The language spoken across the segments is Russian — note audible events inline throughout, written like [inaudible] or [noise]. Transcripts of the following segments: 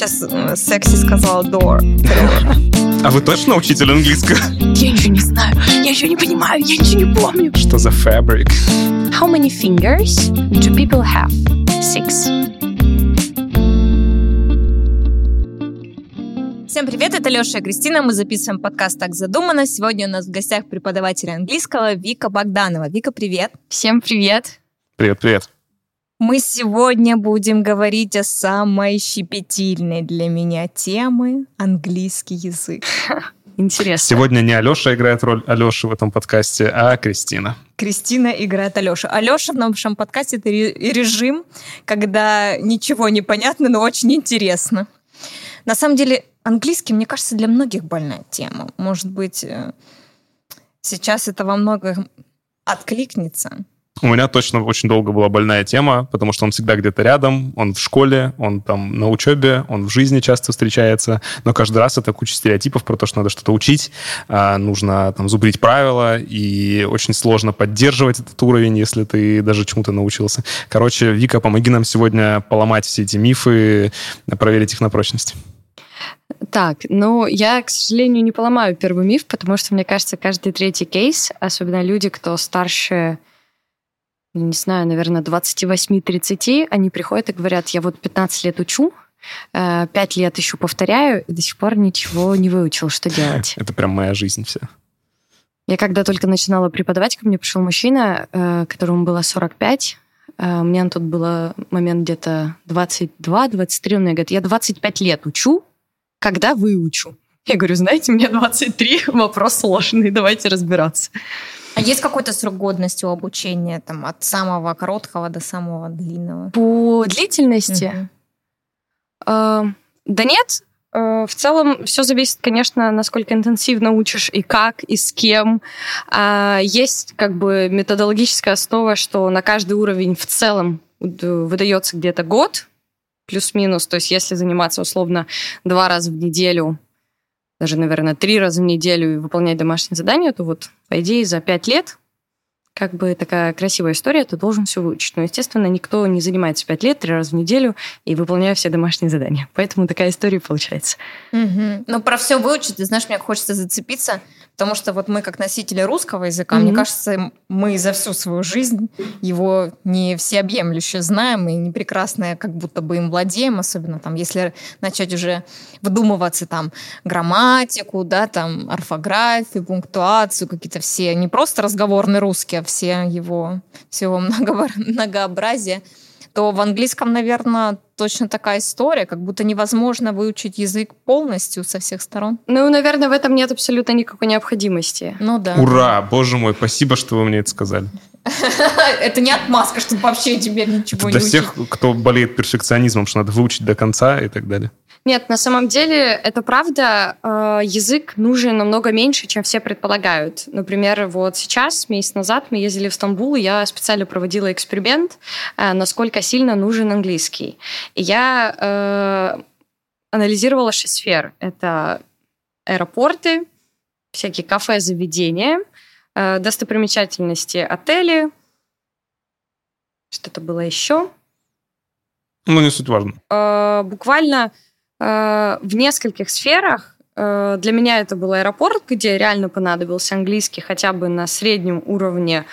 сейчас секси сказала door. А вы точно учитель английского? Я ничего не знаю, я ничего не понимаю, я ничего не помню. Что за fabric? How many fingers do people have? Six. Всем привет, это Леша и Кристина. Мы записываем подкаст «Так задумано». Сегодня у нас в гостях преподаватель английского Вика Богданова. Вика, привет. Всем привет. Привет, привет. Мы сегодня будем говорить о самой щепетильной для меня темы – английский язык. [laughs] Интересно. Сегодня не Алеша играет роль Алеши в этом подкасте, а Кристина. Кристина играет Алеша. Алеша в нашем подкасте – это режим, когда ничего не понятно, но очень интересно. На самом деле, английский, мне кажется, для многих больная тема. Может быть, э, сейчас это во многом откликнется. У меня точно очень долго была больная тема, потому что он всегда где-то рядом, он в школе, он там на учебе, он в жизни часто встречается, но каждый раз это куча стереотипов про то, что надо что-то учить, а, нужно там зубрить правила, и очень сложно поддерживать этот уровень, если ты даже чему-то научился. Короче, Вика, помоги нам сегодня поломать все эти мифы, проверить их на прочность. Так, ну, я, к сожалению, не поломаю первый миф, потому что, мне кажется, каждый третий кейс, особенно люди, кто старше не знаю, наверное, 28-30, они приходят и говорят, я вот 15 лет учу, 5 э, лет еще повторяю, и до сих пор ничего не выучил, что делать. [laughs] Это прям моя жизнь вся. Я когда только начинала преподавать, ко мне пришел мужчина, э, которому было 45, э, мне тут было момент где-то 22-23, он мне говорит, я 25 лет учу, когда выучу? Я говорю, знаете, мне 23, вопрос сложный, давайте разбираться. А есть какой-то срок годности у обучения, там, от самого короткого до самого длинного? По длительности? Угу. Э, да нет. Э, в целом все зависит, конечно, насколько интенсивно учишь и как, и с кем. Э, есть как бы методологическая основа, что на каждый уровень в целом выдается где-то год, плюс-минус. То есть если заниматься условно два раза в неделю даже, наверное, три раза в неделю и выполнять домашние задания, то вот, по идее, за пять лет как бы такая красивая история, ты должен все выучить. Но, естественно, никто не занимается пять лет, три раза в неделю и выполняя все домашние задания. Поэтому такая история получается. Угу. Ну, про все выучить, ты знаешь, мне хочется зацепиться Потому что вот мы как носители русского языка, mm-hmm. мне кажется, мы за всю свою жизнь его не всеобъемлюще знаем и не прекрасно как будто бы им владеем, особенно там, если начать уже вдумываться там грамматику, да, там орфографию, пунктуацию, какие-то все, не просто разговорный русский, а все его, всего [laughs] многообразия то в английском, наверное, точно такая история, как будто невозможно выучить язык полностью со всех сторон. Ну, наверное, в этом нет абсолютно никакой необходимости. Ну да. Ура! Боже мой, спасибо, что вы мне это сказали. [laughs] Это не отмазка, что вообще теперь ничего не Для всех, кто болеет перфекционизмом, что надо выучить до конца и так далее. Нет, на самом деле это правда. Э, язык нужен намного меньше, чем все предполагают. Например, вот сейчас, месяц назад, мы ездили в Стамбул, и я специально проводила эксперимент, э, насколько сильно нужен английский. И я э, анализировала шесть сфер. Это аэропорты, всякие кафе, заведения, достопримечательности, отели. Что-то было еще. Ну, не суть важно. Буквально Э, в нескольких сферах. Э, для меня это был аэропорт, где реально понадобился английский хотя бы на среднем уровне.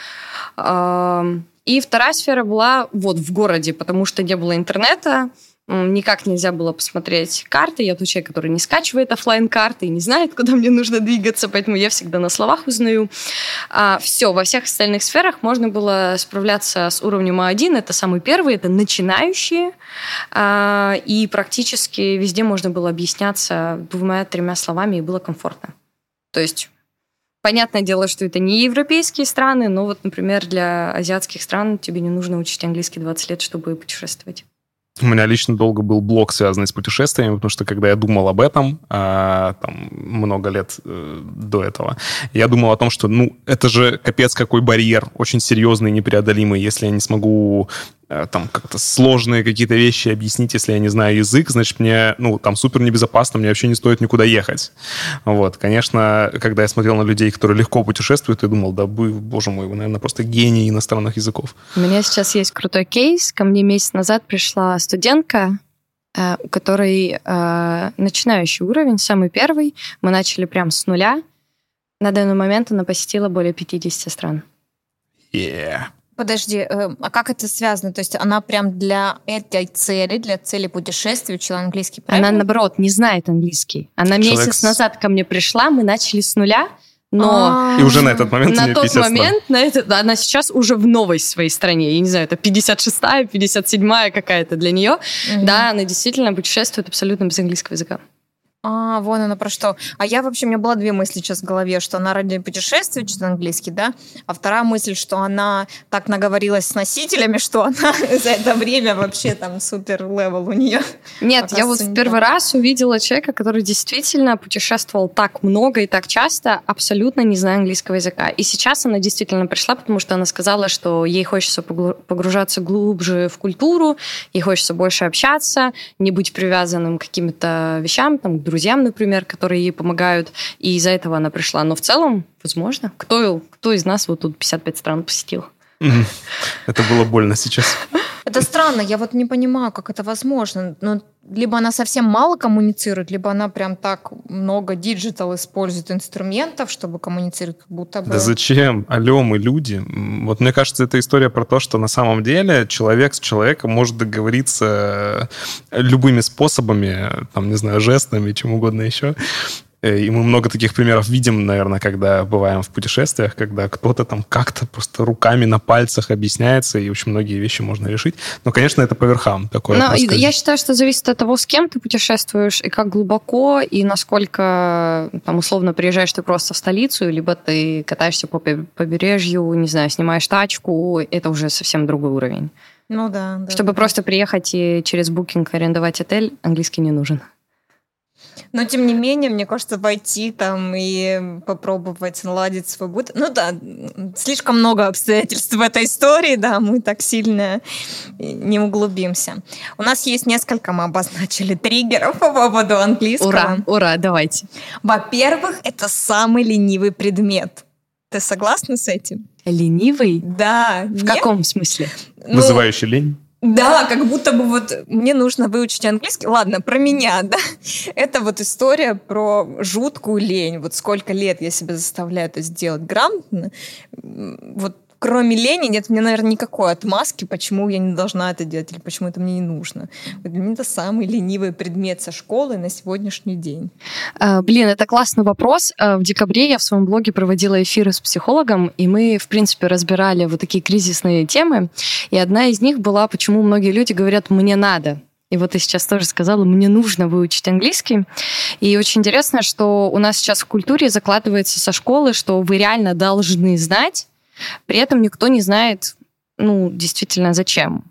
Эм, и вторая сфера была вот в городе, потому что не было интернета, никак нельзя было посмотреть карты. Я тот человек, который не скачивает офлайн карты и не знает, куда мне нужно двигаться, поэтому я всегда на словах узнаю. А, все, во всех остальных сферах можно было справляться с уровнем А1. Это самый первый, это начинающие. А, и практически везде можно было объясняться двумя-тремя словами, и было комфортно. То есть Понятное дело, что это не европейские страны, но вот, например, для азиатских стран тебе не нужно учить английский 20 лет, чтобы путешествовать. У меня лично долго был блог, связанный с путешествиями, потому что когда я думал об этом, а, там, много лет э, до этого, я думал о том, что, ну, это же капец какой барьер, очень серьезный, непреодолимый, если я не смогу там как-то сложные какие-то вещи объяснить, если я не знаю язык, значит, мне, ну, там супер небезопасно, мне вообще не стоит никуда ехать. Вот, конечно, когда я смотрел на людей, которые легко путешествуют, я думал, да, боже мой, вы, наверное, просто гений иностранных языков. У меня сейчас есть крутой кейс. Ко мне месяц назад пришла студентка, э, у которой э, начинающий уровень, самый первый. Мы начали прям с нуля. На данный момент она посетила более 50 стран. Yeah. Подожди, э, а как это связано? То есть она прям для этой цели, для цели путешествия учила английский, правильно? Она, наоборот, не знает английский. Она Человек месяц с... назад ко мне пришла, мы начали с нуля, но... И уже на этот момент На тот момент, на этот, она сейчас уже в новой своей стране. Я не знаю, это 56-я, 57-я какая-то для нее. Да, она действительно путешествует абсолютно без английского языка. А, вон она про что. А я вообще, у меня было две мысли сейчас в голове, что она ради путешествия учит английский, да, а вторая мысль, что она так наговорилась с носителями, что она [laughs] за это время вообще там супер level у нее. Нет, я вот в первый раз увидела человека, который действительно путешествовал так много и так часто, абсолютно не зная английского языка. И сейчас она действительно пришла, потому что она сказала, что ей хочется погружаться глубже в культуру, ей хочется больше общаться, не быть привязанным к каким-то вещам, там, друзьям, например, которые ей помогают, и из-за этого она пришла. Но в целом, возможно, кто, кто из нас вот тут 55 стран посетил? Это было больно сейчас. Это странно, я вот не понимаю, как это возможно. Ну, либо она совсем мало коммуницирует, либо она прям так много digital использует инструментов, чтобы коммуницировать, как будто бы... Да зачем? Алло, мы люди. Вот мне кажется, это история про то, что на самом деле человек с человеком может договориться любыми способами, там, не знаю, жестами, чем угодно еще, Э, и мы много таких примеров видим, наверное, когда бываем в путешествиях, когда кто-то там как-то просто руками на пальцах объясняется, и очень многие вещи можно решить. Но, конечно, это по верхам такое. Но я считаю, что зависит от того, с кем ты путешествуешь, и как глубоко, и насколько, там, условно, приезжаешь ты просто в столицу, либо ты катаешься по побережью, не знаю, снимаешь тачку, это уже совсем другой уровень. Ну да. да Чтобы да. просто приехать и через букинг арендовать отель, английский не нужен. Но, тем не менее, мне кажется, войти там и попробовать наладить свой быт. Ну да, слишком много обстоятельств в этой истории, да, мы так сильно не углубимся. У нас есть несколько, мы обозначили триггеров по поводу английского. Ура, ура, давайте. Во-первых, это самый ленивый предмет. Ты согласна с этим? Ленивый? Да. В нет? каком смысле? Ну, Вызывающий лень? Да, как будто бы вот мне нужно выучить английский. Ладно, про меня, [laughs] да. Это вот история про жуткую лень. Вот сколько лет я себя заставляю это сделать грамотно. Вот кроме лени нет мне, наверное, никакой отмазки, почему я не должна это делать или почему это мне не нужно. Вот для меня это самый ленивый предмет со школы на сегодняшний день. А, блин, это классный вопрос. А, в декабре я в своем блоге проводила эфиры с психологом, и мы, в принципе, разбирали вот такие кризисные темы. И одна из них была, почему многие люди говорят «мне надо». И вот ты сейчас тоже сказала, мне нужно выучить английский. И очень интересно, что у нас сейчас в культуре закладывается со школы, что вы реально должны знать, при этом никто не знает, ну, действительно, зачем.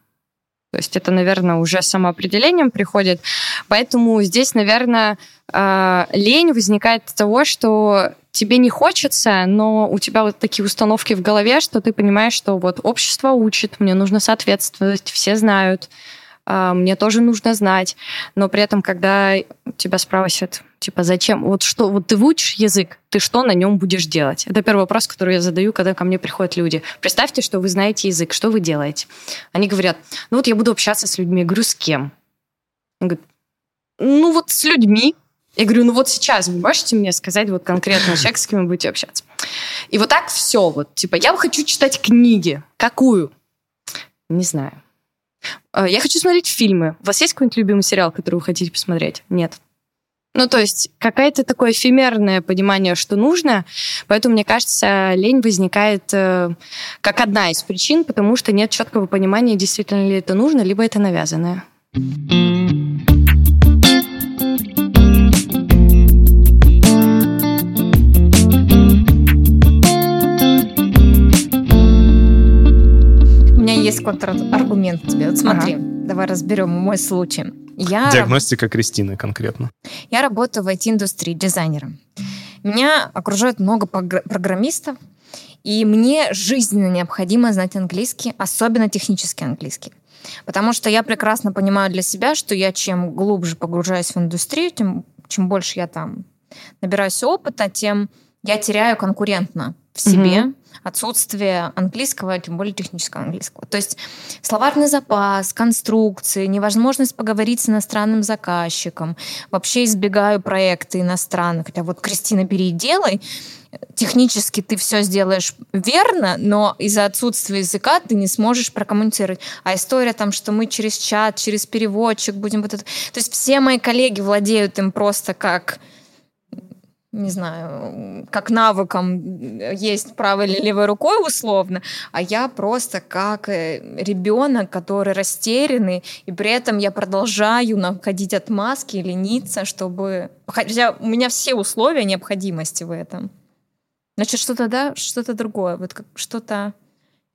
То есть это, наверное, уже самоопределением приходит. Поэтому здесь, наверное, а, лень возникает от того, что тебе не хочется, но у тебя вот такие установки в голове, что ты понимаешь, что вот общество учит, мне нужно соответствовать, все знают, а, мне тоже нужно знать. Но при этом, когда тебя спросят, типа, зачем, вот что, вот ты выучишь язык, ты что на нем будешь делать? Это первый вопрос, который я задаю, когда ко мне приходят люди. Представьте, что вы знаете язык, что вы делаете? Они говорят, ну вот я буду общаться с людьми. Я говорю, с кем? Он говорит, ну вот с людьми. Я говорю, ну вот сейчас вы можете мне сказать вот конкретно человек, с кем вы будете общаться? И вот так все. Вот, типа, я хочу читать книги. Какую? Не знаю. Э, я хочу смотреть фильмы. У вас есть какой-нибудь любимый сериал, который вы хотите посмотреть? Нет. Ну, то есть какое-то такое эфемерное понимание, что нужно. Поэтому, мне кажется, лень возникает э, как одна из причин, потому что нет четкого понимания, действительно ли это нужно, либо это навязанное. есть контраргумент тебе. Вот смотри, ага. давай разберем мой случай. Я Диагностика Кристины конкретно. Я работаю в IT-индустрии дизайнером. Меня окружает много программистов, и мне жизненно необходимо знать английский, особенно технический английский. Потому что я прекрасно понимаю для себя, что я чем глубже погружаюсь в индустрию, тем чем больше я там набираюсь опыта, тем я теряю конкурентно в себе. Угу отсутствие английского, тем более технического английского. То есть словарный запас, конструкции, невозможность поговорить с иностранным заказчиком. Вообще избегаю проекты иностранных. Хотя вот, Кристина, переделай, технически ты все сделаешь верно, но из-за отсутствия языка ты не сможешь прокоммуницировать. А история там, что мы через чат, через переводчик будем вот это... То есть все мои коллеги владеют им просто как не знаю, как навыком есть правой или левой рукой условно, а я просто как э, ребенок, который растерянный, и при этом я продолжаю находить отмазки лениться, чтобы... Хотя у меня все условия необходимости в этом. Значит, что-то, да, что-то другое, вот что-то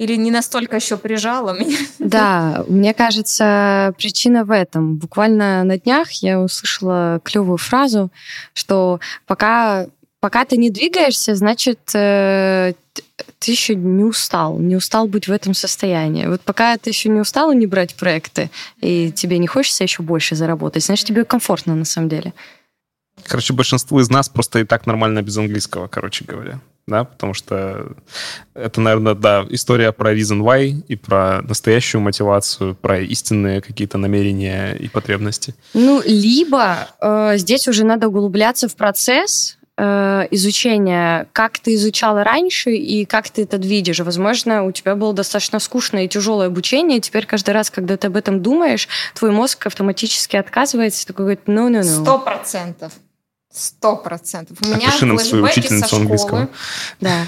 или не настолько еще прижало меня? [laughs] Да, мне кажется, причина в этом. Буквально на днях я услышала клевую фразу, что пока, пока ты не двигаешься, значит, э, ты еще не устал, не устал быть в этом состоянии. Вот пока ты еще не устал не брать проекты, и тебе не хочется еще больше заработать, значит, тебе комфортно на самом деле. Короче, большинство из нас просто и так нормально без английского, короче говоря да, потому что это, наверное, да, история про reason why и про настоящую мотивацию, про истинные какие-то намерения и потребности. Ну, либо э, здесь уже надо углубляться в процесс, э, изучения, как ты изучала раньше и как ты это видишь. Возможно, у тебя было достаточно скучное и тяжелое обучение, и теперь каждый раз, когда ты об этом думаешь, твой мозг автоматически отказывается, такой говорит, ну-ну-ну. Сто процентов. Сто процентов. У меня Опиши нам свою учительницу английского. Да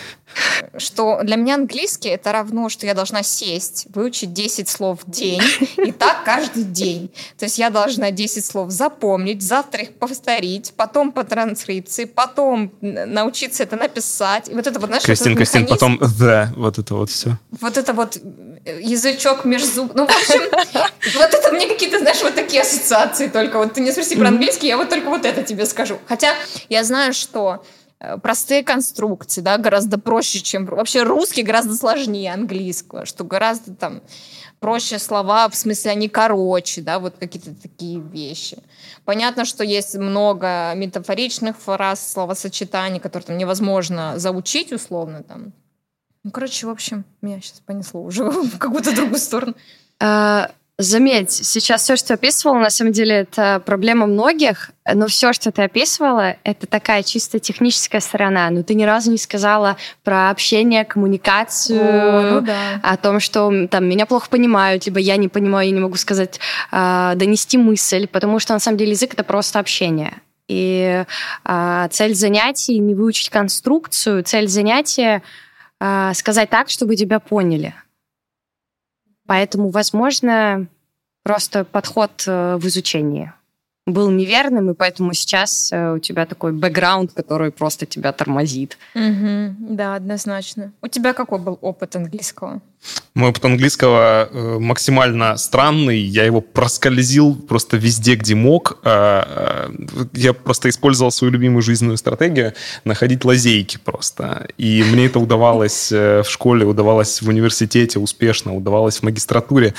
что для меня английский это равно, что я должна сесть, выучить 10 слов в день, и так каждый день. То есть я должна 10 слов запомнить, завтра их повторить, потом по транскрипции, потом научиться это написать. И вот это вот, знаешь, Кристин, Кристин, потом, да, вот это вот все. Вот это вот язычок между зуб. Ну, в общем, вот это мне какие-то, знаешь, вот такие ассоциации только. Вот ты не спроси про английский, я вот только вот это тебе скажу. Хотя я знаю, что простые конструкции, да, гораздо проще, чем... Вообще русский гораздо сложнее английского, что гораздо там проще слова, в смысле они короче, да, вот какие-то такие вещи. Понятно, что есть много метафоричных фраз, словосочетаний, которые там невозможно заучить условно там. Ну, короче, в общем, меня сейчас понесло уже [laughs] в какую-то другую сторону. Заметь, сейчас все, что описывала, на самом деле это проблема многих, но все, что ты описывала, это такая чисто техническая сторона. Но ты ни разу не сказала про общение, коммуникацию, о, ну да. о том, что там меня плохо понимают, либо я не понимаю, я не могу сказать, э, донести мысль, потому что на самом деле язык это просто общение. И э, цель занятий не выучить конструкцию, цель занятия э, сказать так, чтобы тебя поняли. Поэтому, возможно, просто подход э, в изучении был неверным, и поэтому сейчас э, у тебя такой бэкграунд, который просто тебя тормозит. Угу, да, однозначно. У тебя какой был опыт английского? Мой опыт английского э, максимально странный. Я его проскользил просто везде, где мог. Э, э, я просто использовал свою любимую жизненную стратегию находить лазейки просто. И мне это удавалось э, в школе, удавалось в университете успешно, удавалось в магистратуре.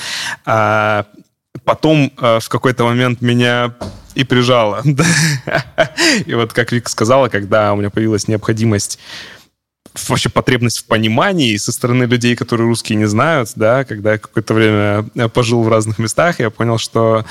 Потом э, в какой-то момент меня и прижало. [laughs] и вот, как Вика сказала, когда у меня появилась необходимость вообще потребность в понимании со стороны людей, которые русские не знают, да, когда я какое-то время э, пожил в разных местах, я понял, что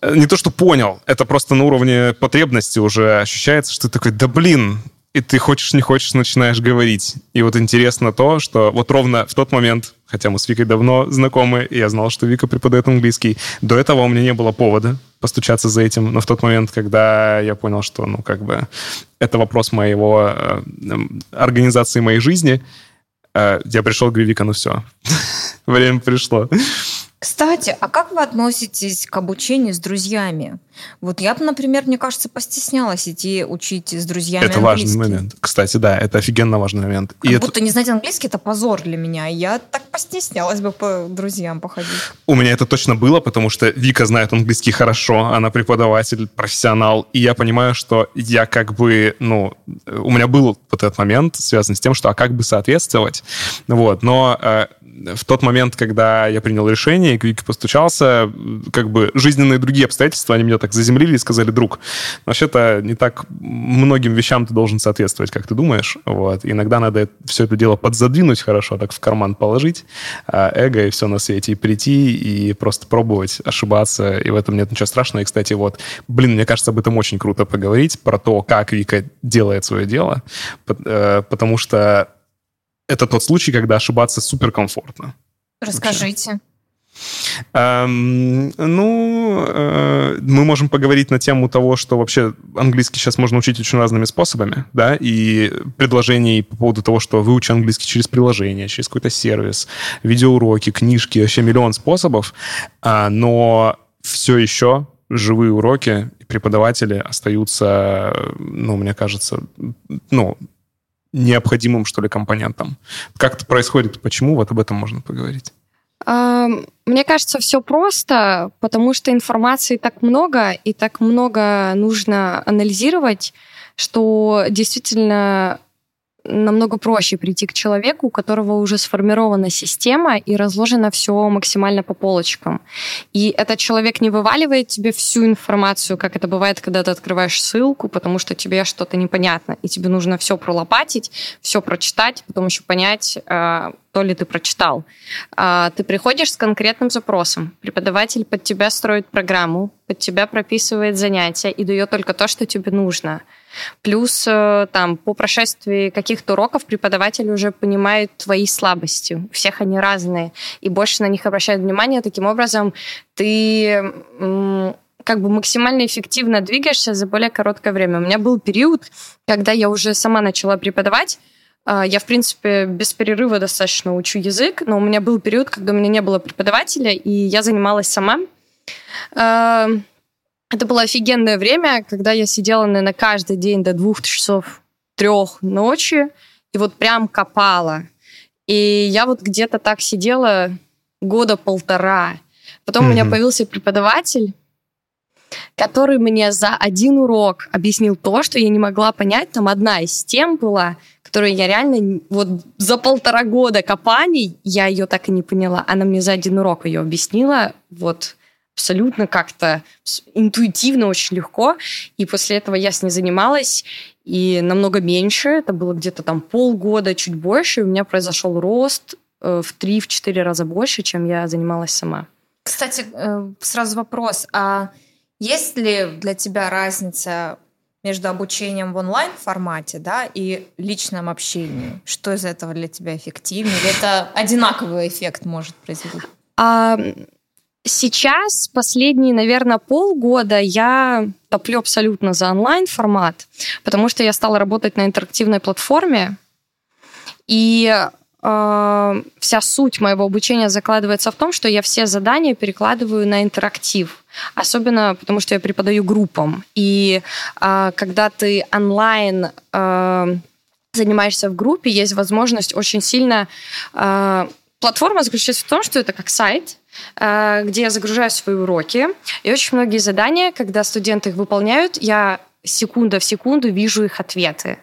э, не то, что понял, это просто на уровне потребности уже ощущается, что ты такой, да блин, и ты хочешь не хочешь начинаешь говорить. И вот интересно то, что вот ровно в тот момент, хотя мы с Викой давно знакомы, и я знал, что Вика преподает английский, до этого у меня не было повода постучаться за этим, но в тот момент, когда я понял, что, ну, как бы, это вопрос моего, э, организации моей жизни, э, я пришел, говорю, Вика, ну все, [laughs] время пришло. Кстати, а как вы относитесь к обучению с друзьями? Вот я бы, например, мне кажется, постеснялась идти учить с друзьями Это английский. важный момент. Кстати, да, это офигенно важный момент. Как И будто это... не знать английский – это позор для меня. Я так постеснялась бы по друзьям походить. У меня это точно было, потому что Вика знает английский хорошо, она преподаватель, профессионал, и я понимаю, что я как бы, ну, у меня был вот этот момент, связанный с тем, что а как бы соответствовать, вот, но э, в тот момент, когда я принял решение, и к Вике постучался, как бы жизненные другие обстоятельства, они меня так так заземлили и сказали, друг, вообще-то не так многим вещам ты должен соответствовать, как ты думаешь. Вот. Иногда надо все это дело подзадвинуть хорошо, так в карман положить, а эго и все на свете, и прийти, и просто пробовать, ошибаться, и в этом нет ничего страшного. И, кстати, вот, блин, мне кажется, об этом очень круто поговорить, про то, как Вика делает свое дело, э, потому что это тот случай, когда ошибаться суперкомфортно. Расскажите. Вообще. Эм, ну, э, мы можем поговорить на тему того, что вообще английский сейчас можно учить очень разными способами, да, и предложений по поводу того, что выучи английский через приложение, через какой-то сервис, видеоуроки, книжки, вообще миллион способов, э, но все еще живые уроки и преподаватели остаются, ну, мне кажется, ну, необходимым, что ли, компонентом. Как это происходит, почему, вот об этом можно поговорить. Мне кажется, все просто, потому что информации так много, и так много нужно анализировать, что действительно намного проще прийти к человеку, у которого уже сформирована система и разложено все максимально по полочкам. И этот человек не вываливает тебе всю информацию, как это бывает, когда ты открываешь ссылку, потому что тебе что-то непонятно, и тебе нужно все пролопатить, все прочитать, потом еще понять, а, то ли ты прочитал. А, ты приходишь с конкретным запросом. Преподаватель под тебя строит программу, под тебя прописывает занятия и дает только то, что тебе нужно. Плюс э, там по прошествии каких-то уроков преподаватель уже понимает твои слабости. У всех они разные. И больше на них обращает внимание. Таким образом, ты как бы максимально эффективно двигаешься за более короткое время. У меня был период, когда я уже сама начала преподавать, а, я, в принципе, без перерыва достаточно учу язык, но у меня был период, когда у меня не было преподавателя, и я занималась сама. Это было офигенное время, когда я сидела, наверное, каждый день до двух часов, трех ночи, и вот прям копала. И я вот где-то так сидела года полтора. Потом mm-hmm. у меня появился преподаватель, который мне за один урок объяснил то, что я не могла понять. Там одна из тем была, которую я реально вот за полтора года копаний, я ее так и не поняла. Она мне за один урок ее объяснила. Вот абсолютно как-то интуитивно, очень легко. И после этого я с ней занималась, и намного меньше, это было где-то там полгода, чуть больше, и у меня произошел рост э, в 3-4 раза больше, чем я занималась сама. Кстати, э, сразу вопрос, а есть ли для тебя разница между обучением в онлайн-формате да, и личным общением? Что из этого для тебя эффективнее? Или это одинаковый эффект может произвести? А, сейчас, последние, наверное, полгода я топлю абсолютно за онлайн-формат, потому что я стала работать на интерактивной платформе, и э, вся суть моего обучения закладывается в том, что я все задания перекладываю на интерактив. Особенно потому, что я преподаю группам. И э, когда ты онлайн э, занимаешься в группе, есть возможность очень сильно... Э, платформа заключается в том, что это как сайт, где я загружаю свои уроки. И очень многие задания, когда студенты их выполняют, я секунда в секунду вижу их ответы.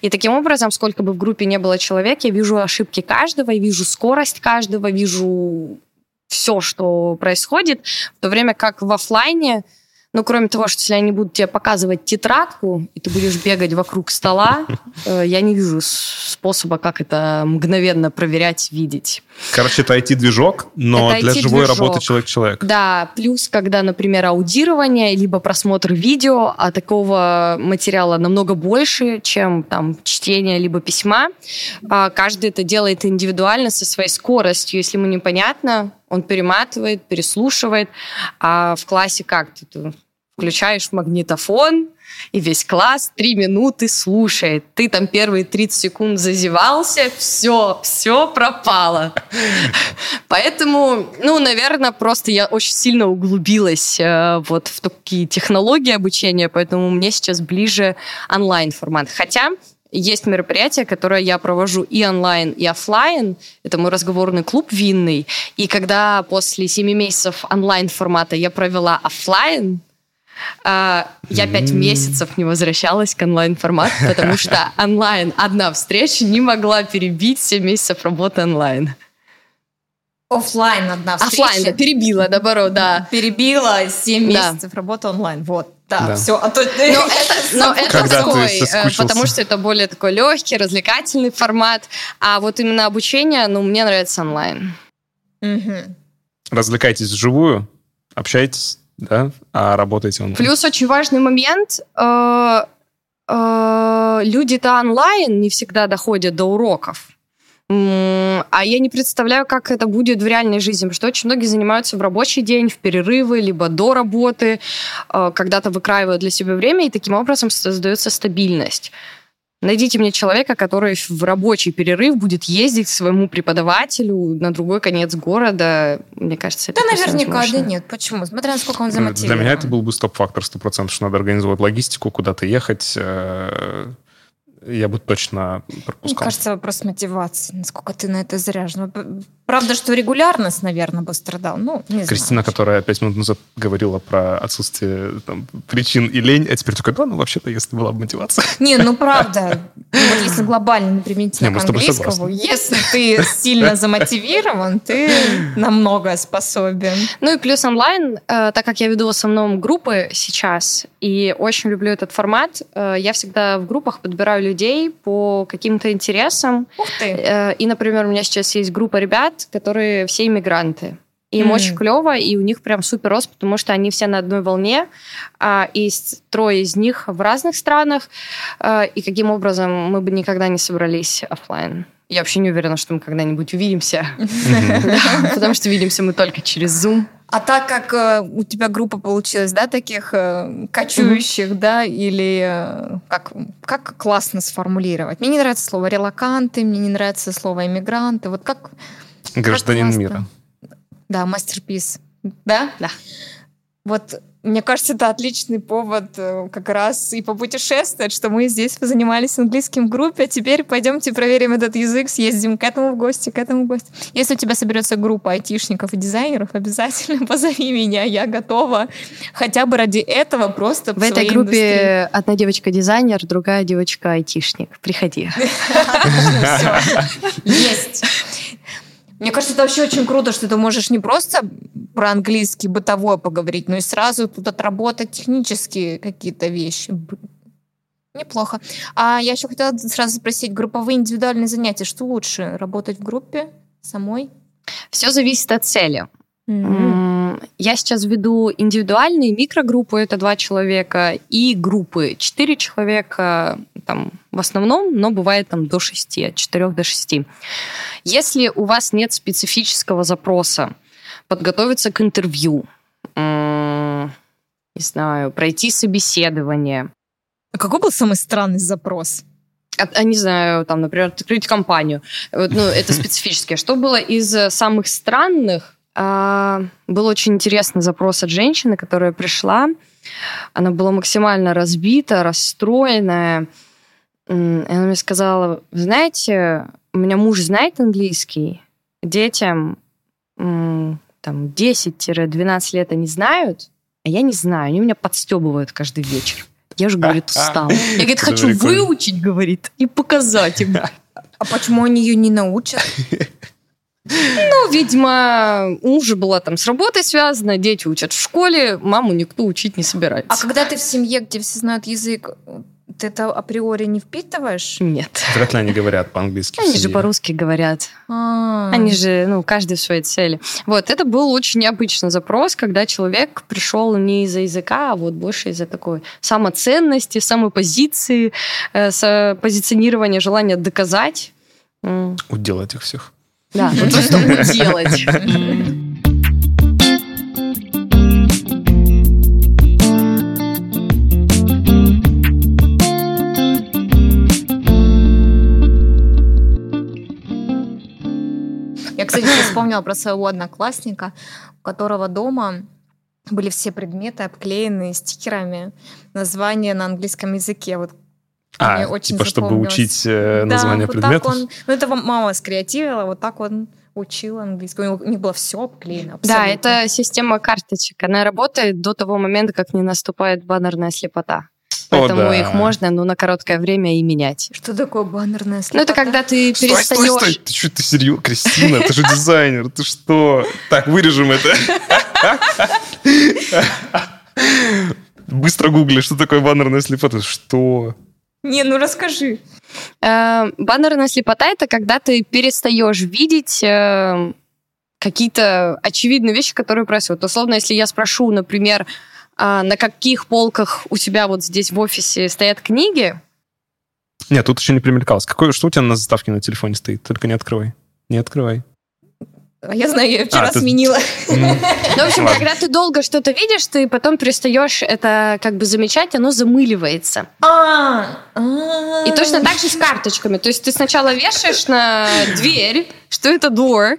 И таким образом, сколько бы в группе не было человек, я вижу ошибки каждого, я вижу скорость каждого, вижу все, что происходит, в то время как в офлайне ну, кроме того, что если они будут тебе показывать тетрадку, и ты будешь бегать вокруг стола, [laughs] э, я не вижу способа, как это мгновенно проверять, видеть. Короче, это IT-движок, но это для IT живой работы человек-человек. Да, плюс, когда, например, аудирование, либо просмотр видео, а такого материала намного больше, чем там чтение, либо письма. А каждый это делает индивидуально со своей скоростью. Если ему непонятно, он перематывает, переслушивает. А в классе как? Ты включаешь магнитофон, и весь класс три минуты слушает. Ты там первые 30 секунд зазевался, все, все пропало. Поэтому, ну, наверное, просто я очень сильно углубилась э, вот в такие технологии обучения, поэтому мне сейчас ближе онлайн-формат. Хотя есть мероприятие, которое я провожу и онлайн, и офлайн. Это мой разговорный клуб винный. И когда после 7 месяцев онлайн-формата я провела офлайн, я пять месяцев не возвращалась к онлайн-формату, потому [laughs] что онлайн одна встреча не могла перебить 7 месяцев работы онлайн. Оффлайн одна встреча. Оффлайн, да, перебила, наоборот, да. Перебила 7 Да. месяцев работы онлайн. Вот, да, Да. все. А то... Но это, [laughs] но это такой, э, потому что это более такой легкий, развлекательный формат. А вот именно обучение, ну, мне нравится онлайн. Мгм. Развлекайтесь вживую, общайтесь, да, а работайте онлайн. Плюс очень важный момент. э, э, Люди-то онлайн не всегда доходят до уроков. А я не представляю, как это будет в реальной жизни, потому что очень многие занимаются в рабочий день, в перерывы, либо до работы, э, когда-то выкраивают для себя время, и таким образом создается стабильность. Найдите мне человека, который в рабочий перерыв будет ездить к своему преподавателю на другой конец города. Мне кажется, это Да наверняка, да нет. Почему? Смотря насколько он Для замотивирован. меня это был бы стоп-фактор 100%, что надо организовать логистику, куда-то ехать. Я бы точно Мне пропускал. кажется, вопрос мотивации, насколько ты на это заряжен. Правда, что регулярность, наверное, бы страдал. Ну, не Кристина, знаю. которая пять минут назад говорила про отсутствие там, причин и лень, а теперь такой, да, ну вообще-то, если была бы мотивация. [laughs] Не, ну правда. Ну, Вот если глобально мы к английскому, если ты сильно [laughs] замотивирован, ты на многое способен. Ну и плюс онлайн, э, так как я веду в основном группы сейчас и очень люблю этот формат, э, я всегда в группах подбираю людей по каким-то интересам. Ух ты. Э, и, например, у меня сейчас есть группа ребят, которые все иммигранты. И им Мгм. очень клево, и у них прям супер рост, потому что они все на одной волне, а, и трое из них в разных странах, а, и каким образом мы бы никогда не собрались оффлайн. Я вообще не уверена, что мы когда-нибудь увидимся, [laughs] потому что видимся мы только через Zoom. А так как э, у тебя группа получилась, да, таких э, кочующих, да, или э, как, как классно сформулировать? Мне не нравится слово релаканты, мне не нравится слово иммигранты. Вот как, Гражданин классно. мира. да, мастерпис, да? Да. Вот мне кажется, это отличный повод э, как раз и попутешествовать, что мы здесь занимались английским в группе, а теперь пойдемте проверим этот язык, съездим к этому в гости, к этому в гости. Если у тебя соберется группа айтишников и дизайнеров, [laughs] обязательно позови меня, я готова хотя бы ради этого просто В этой группе одна девочка дизайнер, другая девочка айтишник. Приходи. [laughs] [laughs] индустрии. Есть. Мне кажется, это вообще очень круто, что ты можешь не просто про английский бытовой поговорить, но и сразу тут отработать технические какие-то вещи. Неплохо. А я еще хотела сразу спросить, групповые индивидуальные занятия, что лучше, работать в группе самой? Все зависит от цели. М, Я сейчас веду индивидуальные микрогруппы, это два человека, и группы, четыре человека, там, в основном, но бывает там до шести, от четырех до шести. Если у вас нет специфического запроса, подготовиться к интервью, не знаю, пройти собеседование, А какой был самый странный запрос? а, а, не знаю, там, например, открыть компанию. Ну, это [laughs] специфически. Что было из э, самых странных? А, Был очень интересный запрос от женщины, которая пришла. Она была максимально разбита, расстроенная. И она мне сказала, «Вы знаете, у меня муж знает английский, детям там 10-12 лет они знают, а я не знаю, они меня подстебывают каждый вечер. Я же, говорит, [laughs] устала. Я, говорит, хочу выучить, говорит, и показать им. [laughs] А почему они ее не научат? [laughs] Ну, видимо, у мужа была там с работой связана, дети учат в школе, маму никто учить не собирается. А когда ты в семье, где все знают язык, ты это априори не впитываешь? Нет. Вряд ли они говорят по-английски. Они же по-русски говорят. А. Они же, ну, каждый в своей цели. Вот, это был очень необычный запрос, когда человек пришел не из-за языка, а вот больше из-за такой самоценности, самопозиции, э, с- позиционирования, желания доказать. М, Удел этих всех. Да, [laughs] просто уделать. Я, кстати, вспомнила про своего одноклассника, у которого дома были все предметы обклеены стикерами, названия на английском языке. Вот мне А, очень типа, чтобы учить э, Да, название вот предметов? Так он, ну, это мама скреативила, вот так он учил английский. У него, у них было все обклеено. Да, абсолютно. это система карточек. Она работает до того момента, как не наступает баннерная слепота. Поэтому да. их можно, ну, на короткое время и менять. Что такое баннерная слепота? Ну, это когда ты Стой, перестаешь... стой, стой! Ты что, ты серьезно? Кристина, ты же дизайнер, ты что? Так, вырежем это. Быстро гугли, что такое баннерная слепота. Что? Не, ну расскажи. Э, баннерная слепота — это когда ты перестаешь видеть э, какие-то очевидные вещи, которые происходят. Условно, если я спрошу, например, на каких полках у тебя вот здесь в офисе стоят книги, Нет, тут еще не примелькалось. Какое, что у тебя на заставке на телефоне стоит? Только не открывай. Не открывай. А Я знаю, я вчера А, ты- сменила. [laughs] Ну, в общем, когда ты долго что-то видишь, ты потом перестаешь это как бы замечать, оно замыливается. А, И точно так же с карточками. То есть ты сначала вешаешь на дверь, что это door,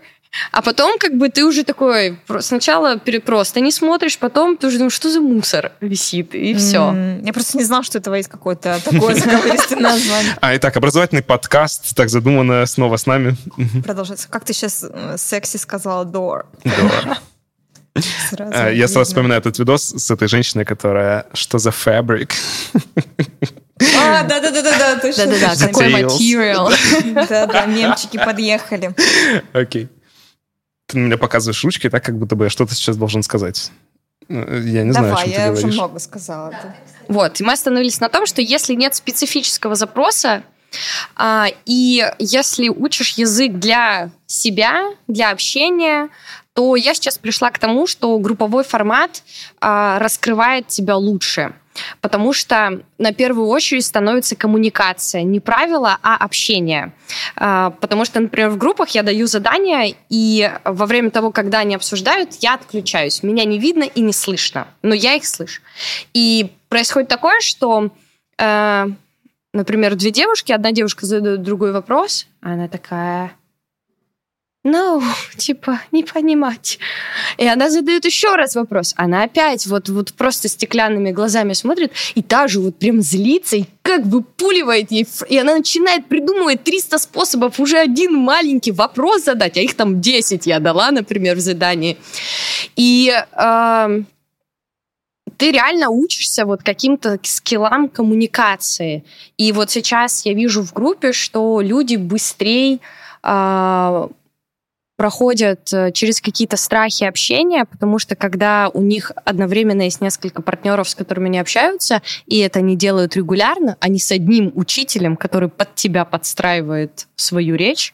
а потом как бы ты уже такой сначала просто не смотришь, потом ты уже думаешь, что за мусор висит, и все. Я просто не знала, что этого есть какое-то такое заковыристое [laughs] название. А, итак, образовательный подкаст, так задумано, снова с нами. Продолжается. Как ты сейчас секси сказала door? Да. [laughs] Сразу А, Я видно. сразу вспоминаю этот видос с этой женщиной, которая «Что за фабрик?» А, да-да-да-да, точно. Да-да-да, точно. какой материал. [laughs] Да-да, мемчики подъехали. Окей. Ты на меня показываешь ручкой так, как будто бы я что-то сейчас должен сказать. Э, Я не знаю, о Давай, чем ты я уже говоришь. много сказала. да. Вот, и мы остановились на том, что если нет специфического запроса, а, и если учишь язык для себя, для общения, то я сейчас пришла к тому, что групповой формат а, раскрывает тебя лучше. Потому что на первую очередь становится коммуникация, не правила, а общение. А, Потому что, например, в группах я даю задания, и во время того, когда они обсуждают, я отключаюсь. Меня не видно и не слышно, но я их слышу. И происходит такое, что, э, например, две девушки, одна девушка задает другой вопрос, а она такая, ну, типа, не понимать. И она задает еще раз вопрос. Она опять вот, вот просто стеклянными глазами смотрит, и та же вот прям злится, и как выпуливает ей. И она начинает придумывать 300 способов уже один маленький вопрос задать, а их там 10 я дала, например, в задании. И эм, ты реально учишься вот каким-то скиллам коммуникации. И вот сейчас я вижу в группе, что люди быстрее проходят э, через какие-то страхи общения, потому что когда у них одновременно есть несколько партнеров, с которыми они общаются, и это они делают регулярно, они с одним учителем, который под тебя подстраивает свою речь,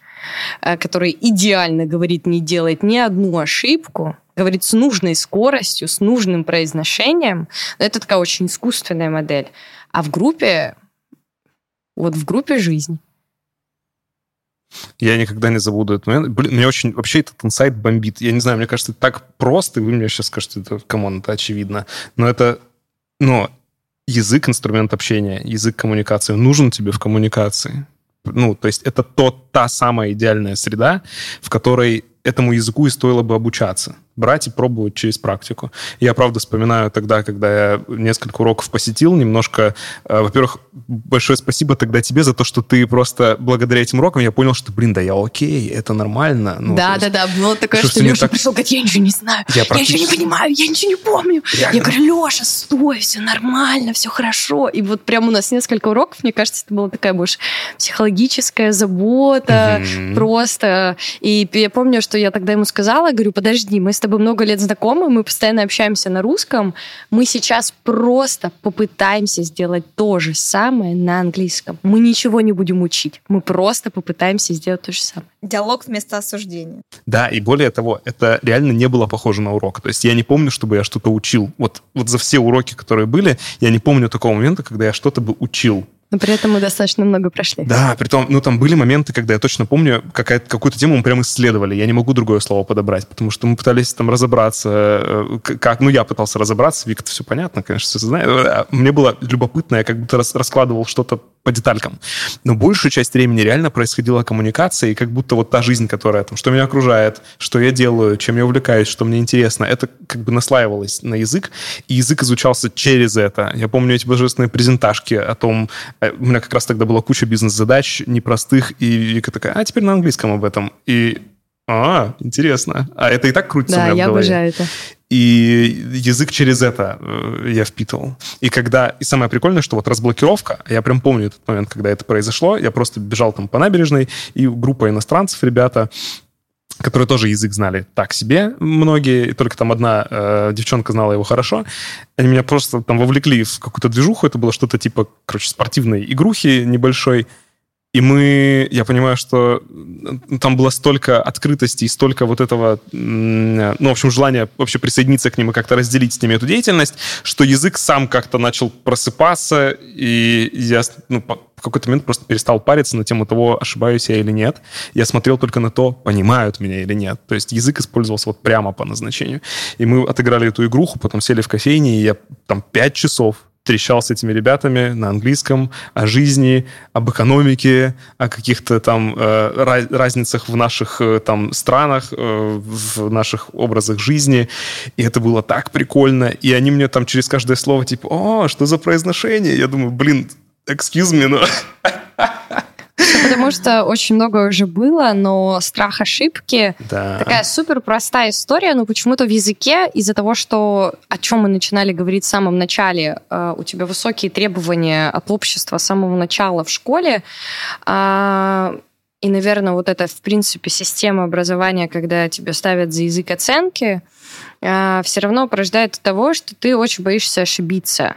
э, который идеально говорит, не делает ни одну ошибку, говорит с нужной скоростью, с нужным произношением. Это такая очень искусственная модель. А в группе, вот в группе жизнь. Я никогда не забуду этот момент. Блин, меня очень... Вообще этот инсайт бомбит. Я не знаю, мне кажется, это так просто, и вы мне сейчас скажете, это, come on, это очевидно. Но это... Но язык — инструмент общения, язык коммуникации нужен тебе в коммуникации. Ну, то есть это тот, та самая идеальная среда, в которой этому языку и стоило бы обучаться. Брать и пробовать через практику. Я, правда, вспоминаю тогда, когда я несколько уроков посетил, немножко... э, во-первых, большое спасибо тогда тебе за то, что ты просто благодаря этим урокам я понял, что, блин, да я окей, это нормально. Ну, да, есть да, да, было такое, что что, Леша так- пришел, говорит, я ничего не знаю, Я я, ничего не практически- понимаю, я ничего не помню. Реально. Я говорю, Леша, стой, все нормально, все хорошо. И вот прям у нас несколько уроков, мне кажется, это была такая больше психологическая забота, Мгм. просто. И я помню, что я тогда ему сказала, говорю, подожди, мы с тобой много лет знакомы, мы постоянно общаемся на русском, мы сейчас просто попытаемся сделать то же самое на английском. Мы ничего не будем учить, мы просто попытаемся сделать то же самое. Диалог вместо осуждения. Да, и более того, это реально не было похоже на урок. То есть я не помню, чтобы я что-то учил. Вот, вот за все уроки, которые были, я не помню такого момента, когда я что-то бы учил. Но при этом мы достаточно много прошли. Да, при том, ну там были моменты, когда я точно помню, какую-то тему мы прям исследовали. Я не могу другое слово подобрать, потому что мы пытались там разобраться, э, как, ну я пытался разобраться, Вика, все понятно, конечно, все знает. А Мне было любопытно, я как будто рас- раскладывал что-то по деталькам. Но большую часть времени реально происходила коммуникация, и как будто вот та жизнь, которая там, что меня окружает, что я делаю, чем я увлекаюсь, что мне интересно, это как бы наслаивалось на язык, и язык изучался через это. Я помню эти божественные презентажки о том, у меня как раз тогда была куча бизнес-задач непростых, и Вика такая, а теперь на английском об этом. И А, интересно. А это и так крутится да, у меня я в голове. обожаю это. И язык через это э, я впитывал. И когда... И самое прикольное, что вот разблокировка, я прям помню этот момент, когда это произошло, я просто бежал там по набережной, и группа иностранцев, ребята, которые тоже язык знали так себе многие, и только там одна э, девчонка знала его хорошо. Они меня просто там вовлекли в какую-то движуху, это было что-то типа, короче, спортивной игрухи небольшой, и мы, я понимаю, что там было столько открытости и столько вот этого, ну, в общем, желания вообще присоединиться к ним и как-то разделить с ними эту деятельность, что язык сам как-то начал просыпаться, и я ну, в какой-то момент просто перестал париться на тему того, ошибаюсь я или нет. Я смотрел только на то, понимают меня или нет. То есть язык использовался вот прямо по назначению. И мы отыграли эту игруху, потом сели в кофейне, и я там пять часов трещал с этими ребятами на английском о жизни, об экономике, о каких-то там э, разницах в наших э, там странах, э, в наших образах жизни. И это было так прикольно. И они мне там через каждое слово типа, о, что за произношение? Я думаю, блин, excuse me, но... Потому что очень много уже было, но страх ошибки да. такая супер простая история, но почему-то в языке из-за того, что о чем мы начинали говорить в самом начале, э, у тебя высокие требования от общества с самого начала в школе, а, и, наверное, вот это, в принципе, система образования, когда тебе ставят за язык оценки, все равно порождает того, что ты очень боишься ошибиться.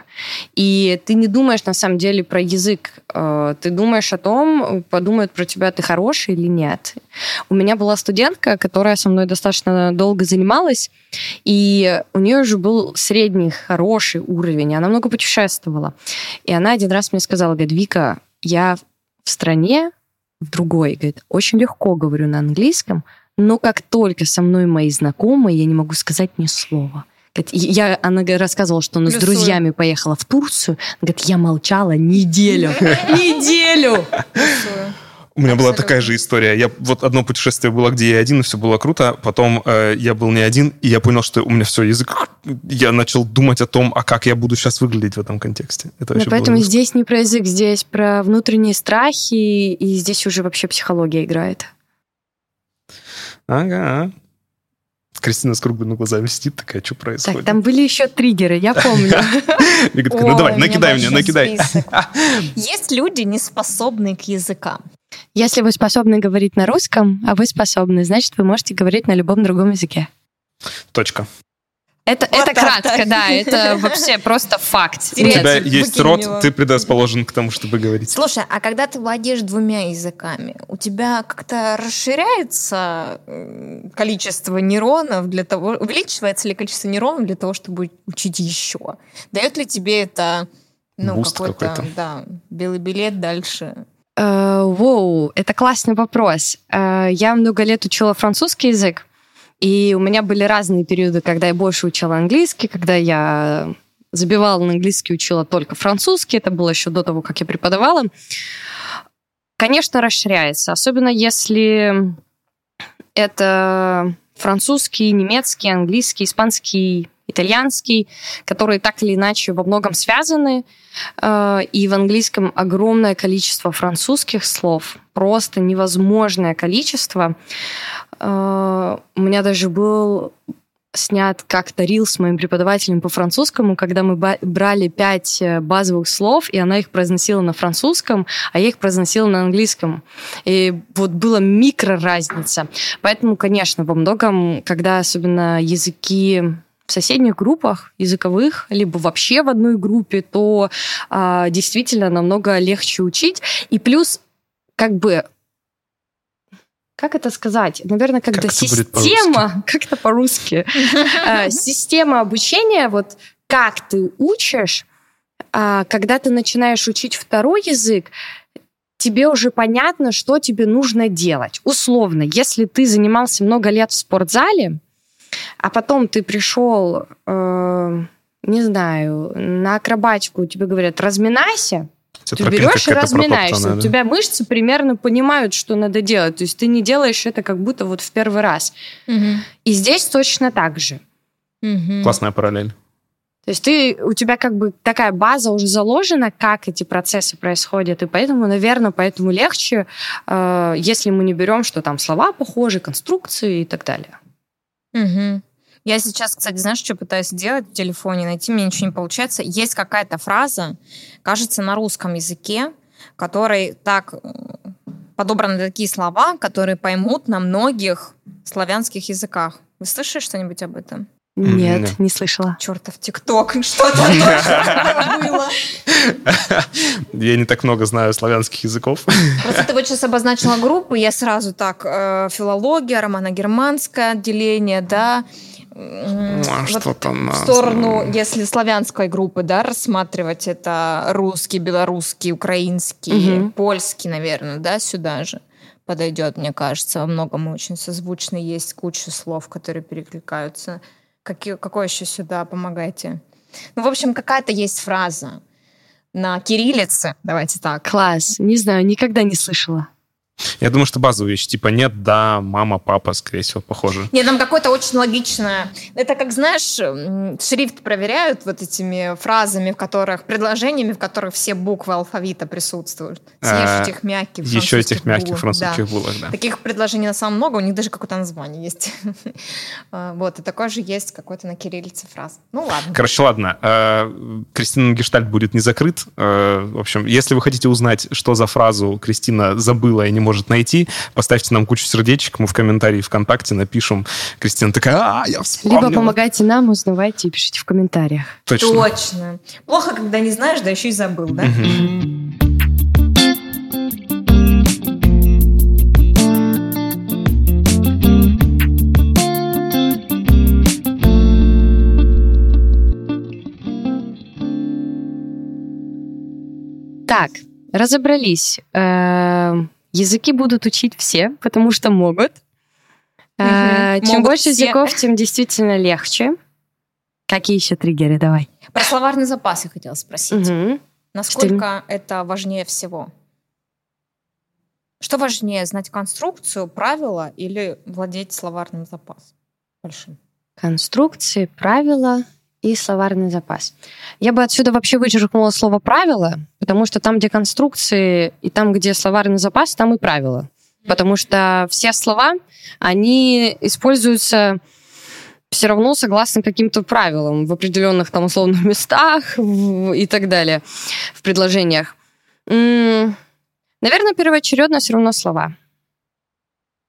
И ты не думаешь на самом деле про язык. А, ты думаешь о том, подумают про тебя, ты хороший или нет. У меня была студентка, которая со мной достаточно долго занималась, и у нее уже был средний хороший уровень, она много путешествовала. И она один раз мне сказала, говорит, Вика, я в стране, в другой, говорит, очень легко говорю на английском, но как только со мной мои знакомые, я не могу сказать ни слова. Я, она рассказывала, что она с друзьями поехала в Турцию. Она говорит, я молчала неделю. Неделю! У меня была такая же история. Я вот одно путешествие было, где я один, и все было круто. Потом э, я был не один, и я понял, что у меня все язык. Я начал думать о том, а как я буду сейчас выглядеть в этом контексте. Это ну, поэтому здесь не про язык, здесь про внутренние страхи, и здесь уже вообще психология играет. Ага. Кристина с круглыми глазами сидит, такая, что происходит? Так, там были еще триггеры, я помню. [laughs] ну давай, накидай мне, накидай. [laughs] Есть люди, не способные к языкам. Если вы способны говорить на русском, а вы способны, значит, вы можете говорить на любом другом языке. Точка. Это, вот это кратко, так. да, это вообще просто факт. У тебя есть рот, ты предрасположен к тому, чтобы говорить. Слушай, а когда ты владеешь двумя языками, у тебя как-то расширяется количество нейронов для того, увеличивается ли количество нейронов для того, чтобы учить еще? Дает ли тебе это ну, какой-то, какой да, белый билет дальше? Uh, воу, это классный вопрос. Uh, я много лет учила французский язык, и у меня были разные периоды, когда я больше учила английский, когда я забивала на английский, учила только французский. Это было еще до того, как я преподавала. Конечно, расширяется, особенно если это французский, немецкий, английский, испанский, итальянский, которые так или иначе во многом связаны. Э, и в английском огромное количество французских слов, просто невозможное количество. Э, у меня даже был снят как-то рил с моим преподавателем по французскому, когда мы брали пять э, базовых слов, и она их произносила на французском, а я их произносила на английском. И вот была микро разница. Поэтому, конечно, во многом, когда особенно языки в соседних группах языковых, либо вообще в одной группе, то а, действительно намного легче учить. И плюс, как бы как это сказать? Наверное, когда как система, как это [laughs] по-русски, а, система обучения, вот как ты учишь, а, когда ты начинаешь учить второй язык, тебе уже понятно, что тебе нужно делать. Условно, если ты занимался много лет в спортзале, а потом ты пришел, э, не знаю, на акробатику, тебе говорят, разминайся, ты берешь и разминаешься. У тебя мышцы примерно понимают, что надо делать. То есть ты не делаешь это как будто вот в первый раз. Угу. И здесь точно так же. Угу. Классная параллель. То есть ты, у тебя как бы такая база уже заложена, как эти процессы происходят, и поэтому, наверное, поэтому легче, э, если мы не берем, что там слова похожи, конструкции и так далее. Угу. Я сейчас, кстати, знаешь, что пытаюсь делать в телефоне? Найти мне ничего не получается. Есть какая-то фраза, кажется, на русском языке, которой так подобраны такие слова, которые поймут на многих славянских языках. Вы слышали что-нибудь об этом? Нет, Нет, не слышала. Чертов ТикТок, [laughs] что там было? [laughs] Я не так много знаю славянских языков. [laughs] Просто ты вот сейчас обозначила группу, я сразу так, э, филология, романо-германское отделение, да, а вот что там в сторону, если славянской группы, да, рассматривать это русский, белорусский, украинский, угу. польский, наверное, да, сюда же подойдет, мне кажется, во многом очень созвучно есть куча слов, которые перекликаются. Какие, какое еще сюда помогайте? Ну, в общем, какая-то есть фраза на кириллице, давайте так. Класс, не знаю, никогда не слышала. Я думаю, что базовая вещь. Типа нет, да, мама, папа, скорее всего, похоже. Нет, там какое-то очень логичное. Это как, знаешь, шрифт проверяют вот этими фразами, в которых, предложениями, в которых все буквы алфавита присутствуют. Съешь а, этих мягких Еще этих мягких французских булок, да. Таких предложений на самом много, у них даже какое-то название есть. А, [laughs] вот, и такое же есть какой-то на кириллице фраз. Ну, ладно. Короче, ладно. А, Кристина Гештальт будет не закрыт. В общем, если вы хотите узнать, что за фразу Кристина забыла и не может найти, поставьте нам кучу сердечек, мы в комментарии ВКонтакте напишем. Кристина такая, а, я вспомнила. Либо помогайте нам, узнавайте и пишите в комментариях. Точно. Точно. Плохо, когда не знаешь, да еще и забыл, да? Так, разобрались. Языки будут учить все, потому что могут. Угу. Чем могут больше все. языков, тем действительно легче. Какие еще триггеры? Давай. Про словарный запас я хотела спросить. Угу. Насколько Что? это важнее всего? Что важнее, знать конструкцию, правила или владеть словарным запасом большим? Конструкции, правила и словарный запас. Я бы отсюда вообще вычеркнула слово «правило», потому что там, где конструкции, и там, где словарный запас, там и правила. Потому что все слова, они используются все равно согласно каким-то правилам в определенных там условных местах и так далее в предложениях. Наверное, первоочередно все равно слова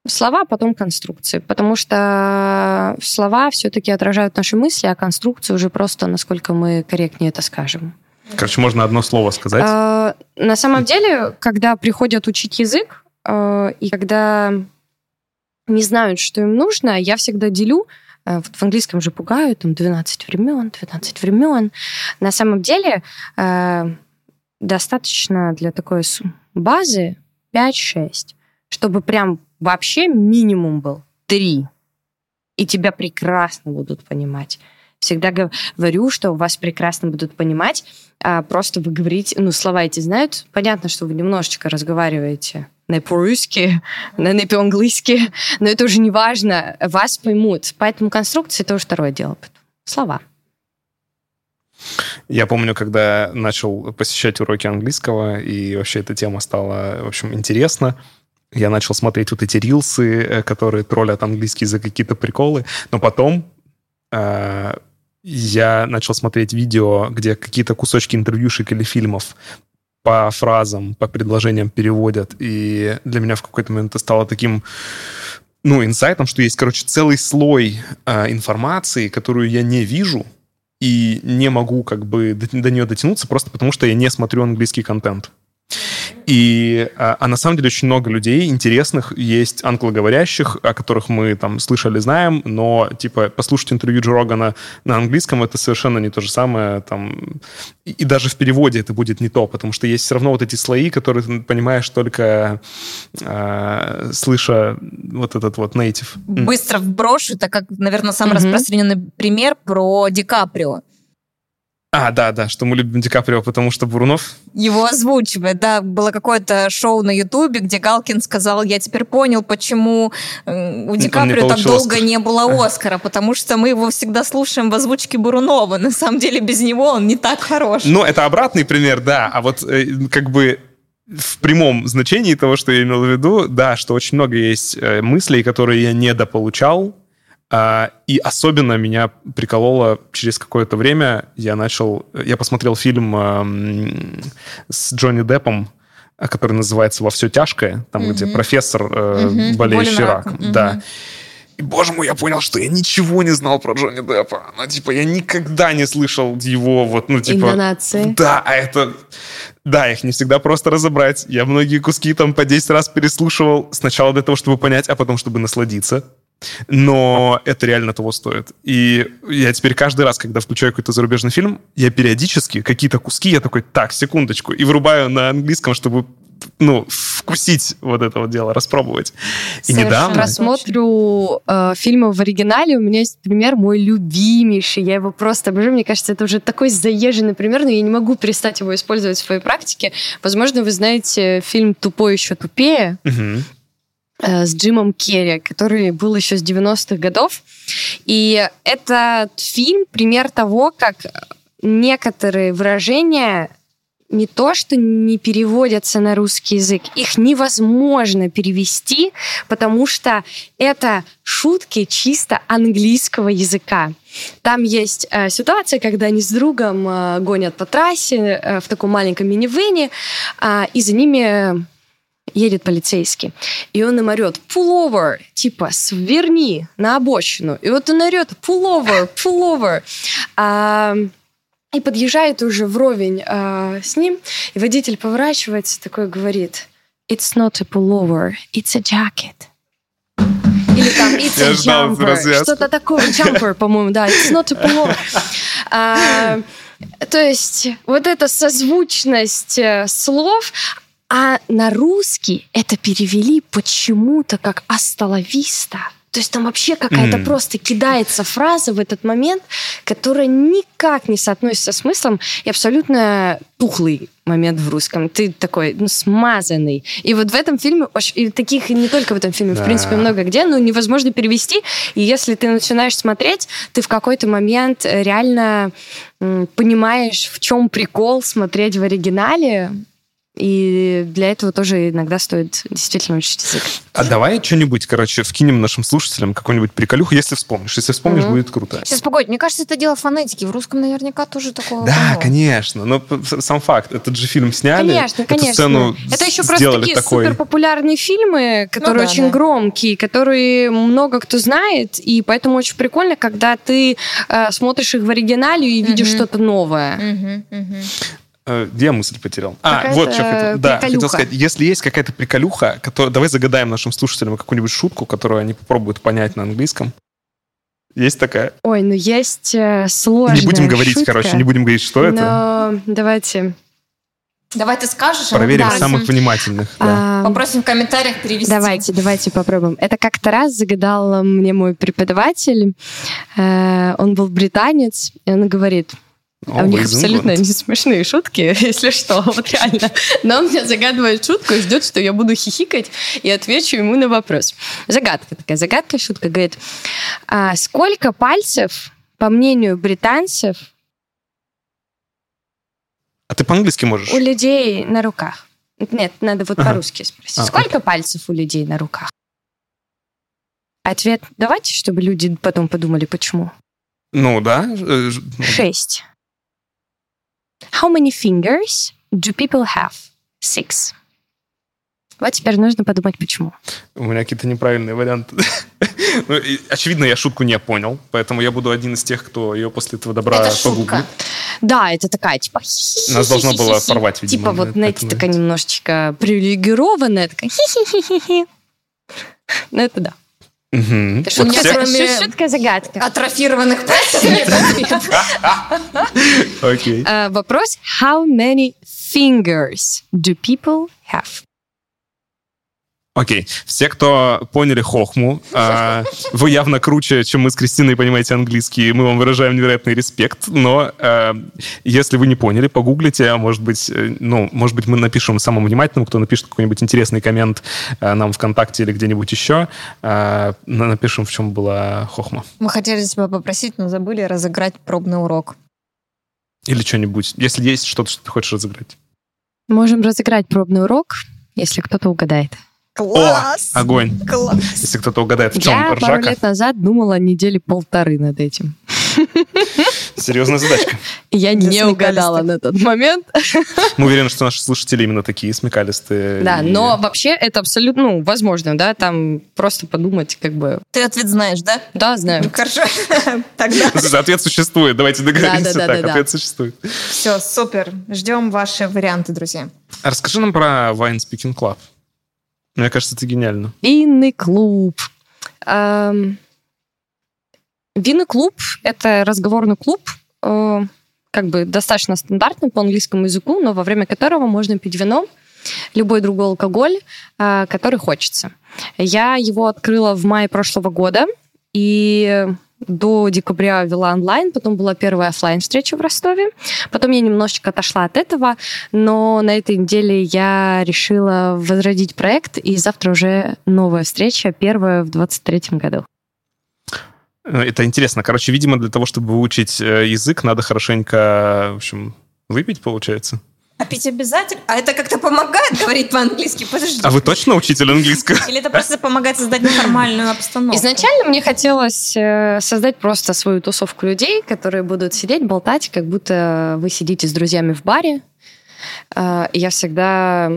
слова, а потом конструкции, потому что слова все-таки отражают наши мысли, а конструкции уже просто, насколько мы корректнее это скажем. Короче, можно одно слово сказать? А, на самом деле, когда приходят учить язык, а, и когда не знают, что им нужно, я всегда делю, а, в английском же пугают, там 12 времен, 12 времен. На самом деле достаточно для такой базы 5-6, чтобы прям вообще минимум был три. И тебя прекрасно будут понимать. Всегда говорю, что вас прекрасно будут понимать, а просто вы говорите, ну, слова эти знают. Понятно, что вы немножечко разговариваете на по-русски, на, на по-английски, но это уже не важно, вас поймут. Поэтому конструкция – это уже второе дело. Слова. Я помню, когда начал посещать уроки английского, и вообще эта тема стала, в общем, интересна, я начал смотреть вот эти рилсы, э, которые троллят английский за какие-то приколы, но потом э, я начал смотреть видео, где какие-то кусочки интервьюшек или фильмов по фразам, по предложениям переводят, и для меня в какой-то момент это стало таким ну, инсайтом, что есть, короче, целый слой э, информации, которую я не вижу, и не могу как бы до, до нее дотянуться просто потому, что я не смотрю английский контент. И, а, а на самом деле очень много людей интересных есть англоговорящих, о которых мы там слышали, знаем, но типа послушать интервью Джо Рогана на английском это совершенно не то же самое там и, и даже в переводе это будет не то, потому что есть все равно вот эти слои, которые ты понимаешь только э, слыша вот этот вот native. Быстро вброшу, так как, наверное, самый mm-hmm. распространенный пример про Ди Каприо А, да, да, что мы любим Ди Каприо, потому что Бурунов... Его озвучивает, да. Было какое-то шоу на Ютубе, где Галкин сказал, я теперь понял, почему у Ди Каприо так долго Оскар. не было Оскара, потому что мы его всегда слушаем в озвучке Бурунова. На самом деле без него он не так хорош. Ну, это обратный пример, да. А вот э, как бы в прямом значении того, что я имел в виду, да, что очень много есть э, мыслей, которые я недополучал, и особенно меня прикололо через какое-то время, я начал... Я посмотрел фильм с Джонни Деппом, который называется «Во все тяжкое», там, mm-hmm. где профессор, mm-hmm. болеющий раком. Mm-hmm. Да. И, боже мой, я понял, что я ничего не знал про Джонни Деппа. Ну, типа, я никогда не слышал его вот, ну, типа... Интонации. Да, а это... Да, их не всегда просто разобрать. Я многие куски там по 10 раз переслушивал сначала для того, чтобы понять, а потом, чтобы насладиться. Но это реально того стоит. И я теперь каждый раз, когда включаю какой-то зарубежный фильм, я периодически какие-то куски, я такой, так, секундочку, и врубаю на английском, чтобы ну, вкусить вот это вот дело, распробовать. И Совершенно. недавно... Просмотрю э, фильмы в оригинале, у меня есть пример мой любимейший, я его просто обожаю, мне кажется, это уже такой заезженный пример, но я не могу перестать его использовать в своей практике. Возможно, вы знаете фильм «Тупой еще тупее», угу с Джимом Керри, который был еще с 90-х годов. И этот фильм пример того, как некоторые выражения не то, что не переводятся на русский язык, их невозможно перевести, потому что это шутки чисто английского языка. Там есть э, ситуация, когда они с другом э, гонят по трассе э, в таком маленьком минивене, э, и за ними едет полицейский, и он им орет «pull over», типа «сверни на обочину». И вот он орет «pull over, pull over». А, и подъезжает уже вровень э, с ним, и водитель поворачивается, такой говорит, «It's not a pullover, it's a jacket». Или там «It's a jumper», что-то такое, «jumper», по-моему, да, «It's not a pullover». А, то есть вот эта созвучность э, слов, а на русский это перевели почему-то как «асталависта». То есть там вообще какая-то mm. просто кидается фраза в этот момент, которая никак не соотносится с смыслом и абсолютно тухлый момент в русском. Ты такой, ну, смазанный. И вот в этом фильме, и таких не только в этом фильме, да. в принципе, много где, ну, невозможно перевести. И если ты начинаешь смотреть, ты в какой-то момент реально понимаешь, в чем прикол смотреть в оригинале, и для этого тоже иногда стоит действительно учить язык. А давай что-нибудь, короче, вкинем нашим слушателям какой-нибудь приколюх, если вспомнишь. Если вспомнишь, угу. будет круто. Сейчас, погодь, мне кажется, это дело фонетики. В русском наверняка тоже такое. Да, было. конечно. Но сам факт, этот же фильм сняли. Конечно, конечно. Эту сцену это еще просто такие такой... суперпопулярные фильмы, которые ну, да, очень да. громкие, которые много кто знает, и поэтому очень прикольно, когда ты э, смотришь их в оригинале и видишь угу. что-то новое. Угу, угу. Э, где я мысль потерял? А, вот что хотел. Да, хотел сказать. Если есть какая-то приколюха, которая... давай загадаем нашим слушателям какую-нибудь шутку, которую они попробуют понять на английском. Есть такая? Ой, ну есть э, сложная Не будем говорить, шутка, короче, не будем говорить, что но это. давайте... Давай ты скажешь. Проверим да. самых внимательных. Да. А, Попросим в комментариях перевести. Давайте, давайте попробуем. Это как-то раз загадал мне мой преподаватель. Э, он был британец, и он говорит, а у них абсолютно не смешные шутки, [laughs] если что, вот реально. Но он мне загадывает шутку и ждет, что я буду хихикать и отвечу ему на вопрос. Загадка такая, загадка, шутка. Говорит, а сколько пальцев, по мнению британцев... А ты по-английски можешь? У людей на руках. Нет, надо вот ага. по-русски спросить. А, сколько окей. пальцев у людей на руках? Ответ давайте, чтобы люди потом подумали, почему. Ну да. Э, ну Шесть. How many fingers do people have? Six. Вот теперь нужно подумать, почему. У меня какие-то неправильные варианты. [laughs] ну, и, очевидно, я шутку не понял, поэтому я буду один из тех, кто ее после этого добра это погуглит. Да, это такая, типа... Нас должно было порвать, видимо. Типа вот, знаете, такая немножечко привилегированная, такая. Ну, это да. Угу. Вот шутка, все... шутка загадка. Атрофированных пальцев [laughs] Окей. Э, вопрос. How many fingers do people have? Окей. Все, кто поняли хохму, э, вы явно круче, чем мы с Кристиной понимаете английский. Мы вам выражаем невероятный респект. Но э, если вы не поняли, погуглите. А может быть, э, ну, может быть, мы напишем самому внимательному, кто напишет какой-нибудь интересный коммент э, нам ВКонтакте или где-нибудь еще. Э, напишем, в чем была хохма. Мы хотели тебя попросить, но забыли разыграть пробный урок. Или что-нибудь. Если есть что-то, что ты хочешь разыграть. Можем разыграть пробный урок, если кто-то угадает. Класс! О, огонь. Класс! Если кто-то угадает, в чем Я ржака. пару лет назад думала недели полторы над этим. Серьезная задачка. Я Для не угадала на тот момент. Мы уверены, что наши слушатели именно такие смекалистые. Да, И- но вообще это абсолютно ну, возможно, да, там просто подумать, как бы, Ты ответ знаешь, да? да, знаю. Ну, Хорошо. [laughs] Тогда Ответ существует. Давайте договоримся Да, да, да, так. да, да. Ответ существует. все, супер. Ждем ваши варианты, друзья. А Расскажи нам про Wine Speaking Club. Мне кажется, это гениально. Винный клуб. Эм, Винный клуб — это разговорный клуб, э, как бы достаточно стандартный по английскому языку, но во время которого можно пить вино, любой другой алкоголь, э, который хочется. Я его открыла в мае прошлого года, и до декабря вела онлайн, потом была первая оффлайн встреча в Ростове. Потом я немножечко отошла от этого, но на этой неделе я решила возродить проект, и завтра уже новая встреча, первая в 23 году. Э, Это интересно. Короче, видимо, для того, чтобы выучить э, язык, надо хорошенько, в общем, выпить, получается. А пить обязательно? А это как-то помогает говорить по-английски? Подожди. А вы точно учитель английского? [laughs] Или это просто помогает создать нормальную обстановку? Изначально мне хотелось э, создать просто свою тусовку людей, которые будут сидеть, болтать, как будто вы сидите с друзьями в баре. Э, Я всегда...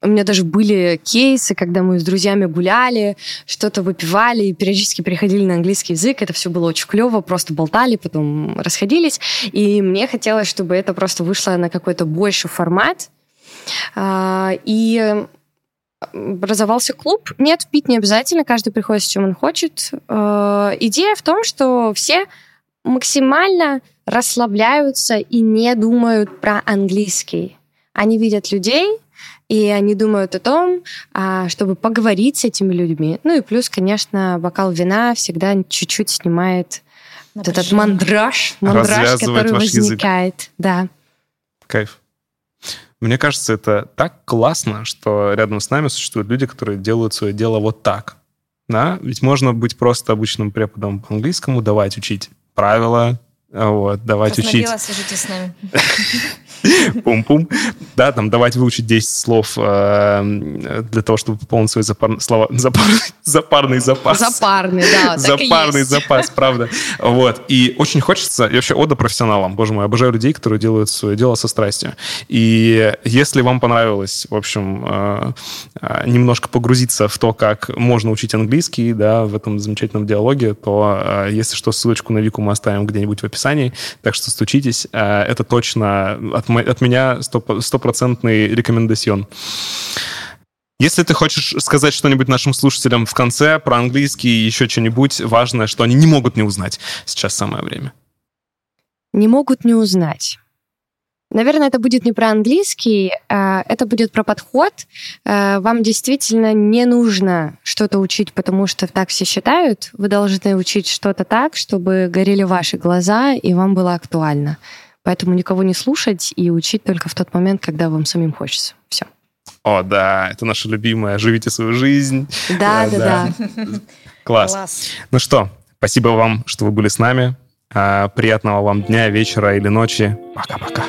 У меня даже были кейсы, когда мы с друзьями гуляли, что-то выпивали и периодически переходили на английский язык. Это все было очень клево, просто болтали, потом расходились. И мне хотелось, чтобы это просто вышло на какой-то больший формат. А, И образовался клуб. Нет, пить не обязательно, каждый приходит с чем он хочет. Э, Идея в том, что все максимально расслабляются и не думают про английский. Они видят людей, и они думают о том, а, чтобы поговорить с этими людьми. Ну и плюс, конечно, бокал вина всегда чуть-чуть снимает вот этот мандраж, мандраж, который ваш язык. возникает. Да. Кайф. Мне кажется, это так классно, что рядом с нами существуют люди, которые делают свое дело вот так. Да? Ведь можно быть просто обычным преподом по английскому, давать учить правила, вот, давать учить Краснобело, свяжитесь с нами. [laughs] пум-пум, да, там давать выучить 10 слов э, для того, чтобы пополнить свой [laughs] запарный запас. Запарный, да. Запарный запас, правда. Вот. И очень хочется, и вообще ода профессионалам, боже мой, обожаю людей, которые делают свое дело со страстью. И если вам понравилось, в общем, э, э, немножко погрузиться в то, как можно учить английский, да, в этом замечательном диалоге, то, если что, ссылочку на Вику мы оставим где-нибудь в описании, так что стучитесь. Э, Это точно от, от меня сто- стопроцентный рекомендацион. Если ты хочешь сказать что-нибудь нашим слушателям в конце про английский и еще что-нибудь важное, что они не могут не узнать, сейчас самое время. не могут не узнать. Наверное, это будет не про английский, а это будет про подход. Э, Вам действительно не нужно что-то учить, потому что так все считают. Вы должны учить что-то так, чтобы горели ваши глаза, и вам было актуально. Поэтому никого не слушать и учить только в тот момент, когда вам самим хочется. Все. О, да, это наша любимая «Живите свою жизнь». Да, Да, да, да. Класс. Класс. Ну что, спасибо вам, что вы были с нами. А, Приятного вам дня, вечера или ночи. Пока-пока.